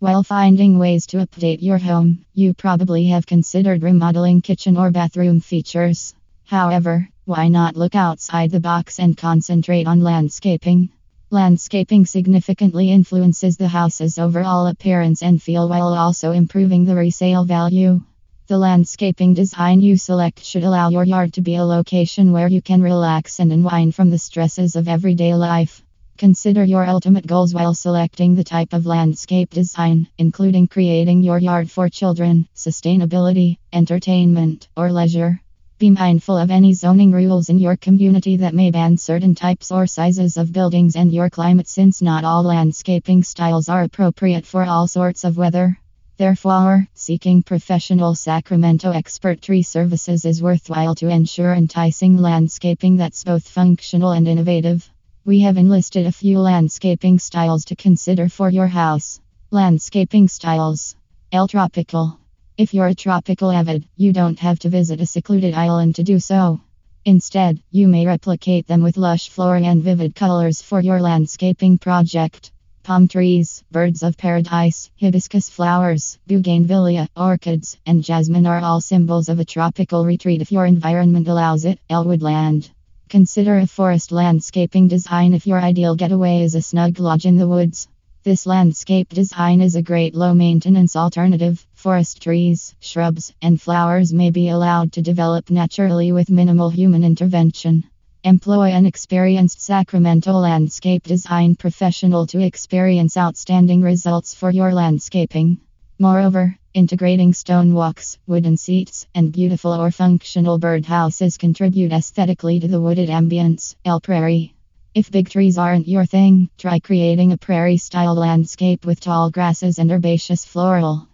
While finding ways to update your home, you probably have considered remodeling kitchen or bathroom features. However, why not look outside the box and concentrate on landscaping? Landscaping significantly influences the house's overall appearance and feel while also improving the resale value. The landscaping design you select should allow your yard to be a location where you can relax and unwind from the stresses of everyday life. Consider your ultimate goals while selecting the type of landscape design, including creating your yard for children, sustainability, entertainment, or leisure. Be mindful of any zoning rules in your community that may ban certain types or sizes of buildings and your climate, since not all landscaping styles are appropriate for all sorts of weather. Therefore, seeking professional Sacramento expert tree services is worthwhile to ensure enticing landscaping that's both functional and innovative. We have enlisted a few landscaping styles to consider for your house. Landscaping styles El Tropical. If you're a tropical avid, you don't have to visit a secluded island to do so. Instead, you may replicate them with lush flora and vivid colors for your landscaping project. Palm trees, birds of paradise, hibiscus flowers, bougainvillea, orchids, and jasmine are all symbols of a tropical retreat if your environment allows it. Elwoodland. Consider a forest landscaping design if your ideal getaway is a snug lodge in the woods. This landscape design is a great low maintenance alternative. Forest trees, shrubs, and flowers may be allowed to develop naturally with minimal human intervention. Employ an experienced Sacramento landscape design professional to experience outstanding results for your landscaping. Moreover, integrating stone walks, wooden seats, and beautiful or functional birdhouses contribute aesthetically to the wooded ambience. El Prairie. If big trees aren't your thing, try creating a prairie style landscape with tall grasses and herbaceous floral.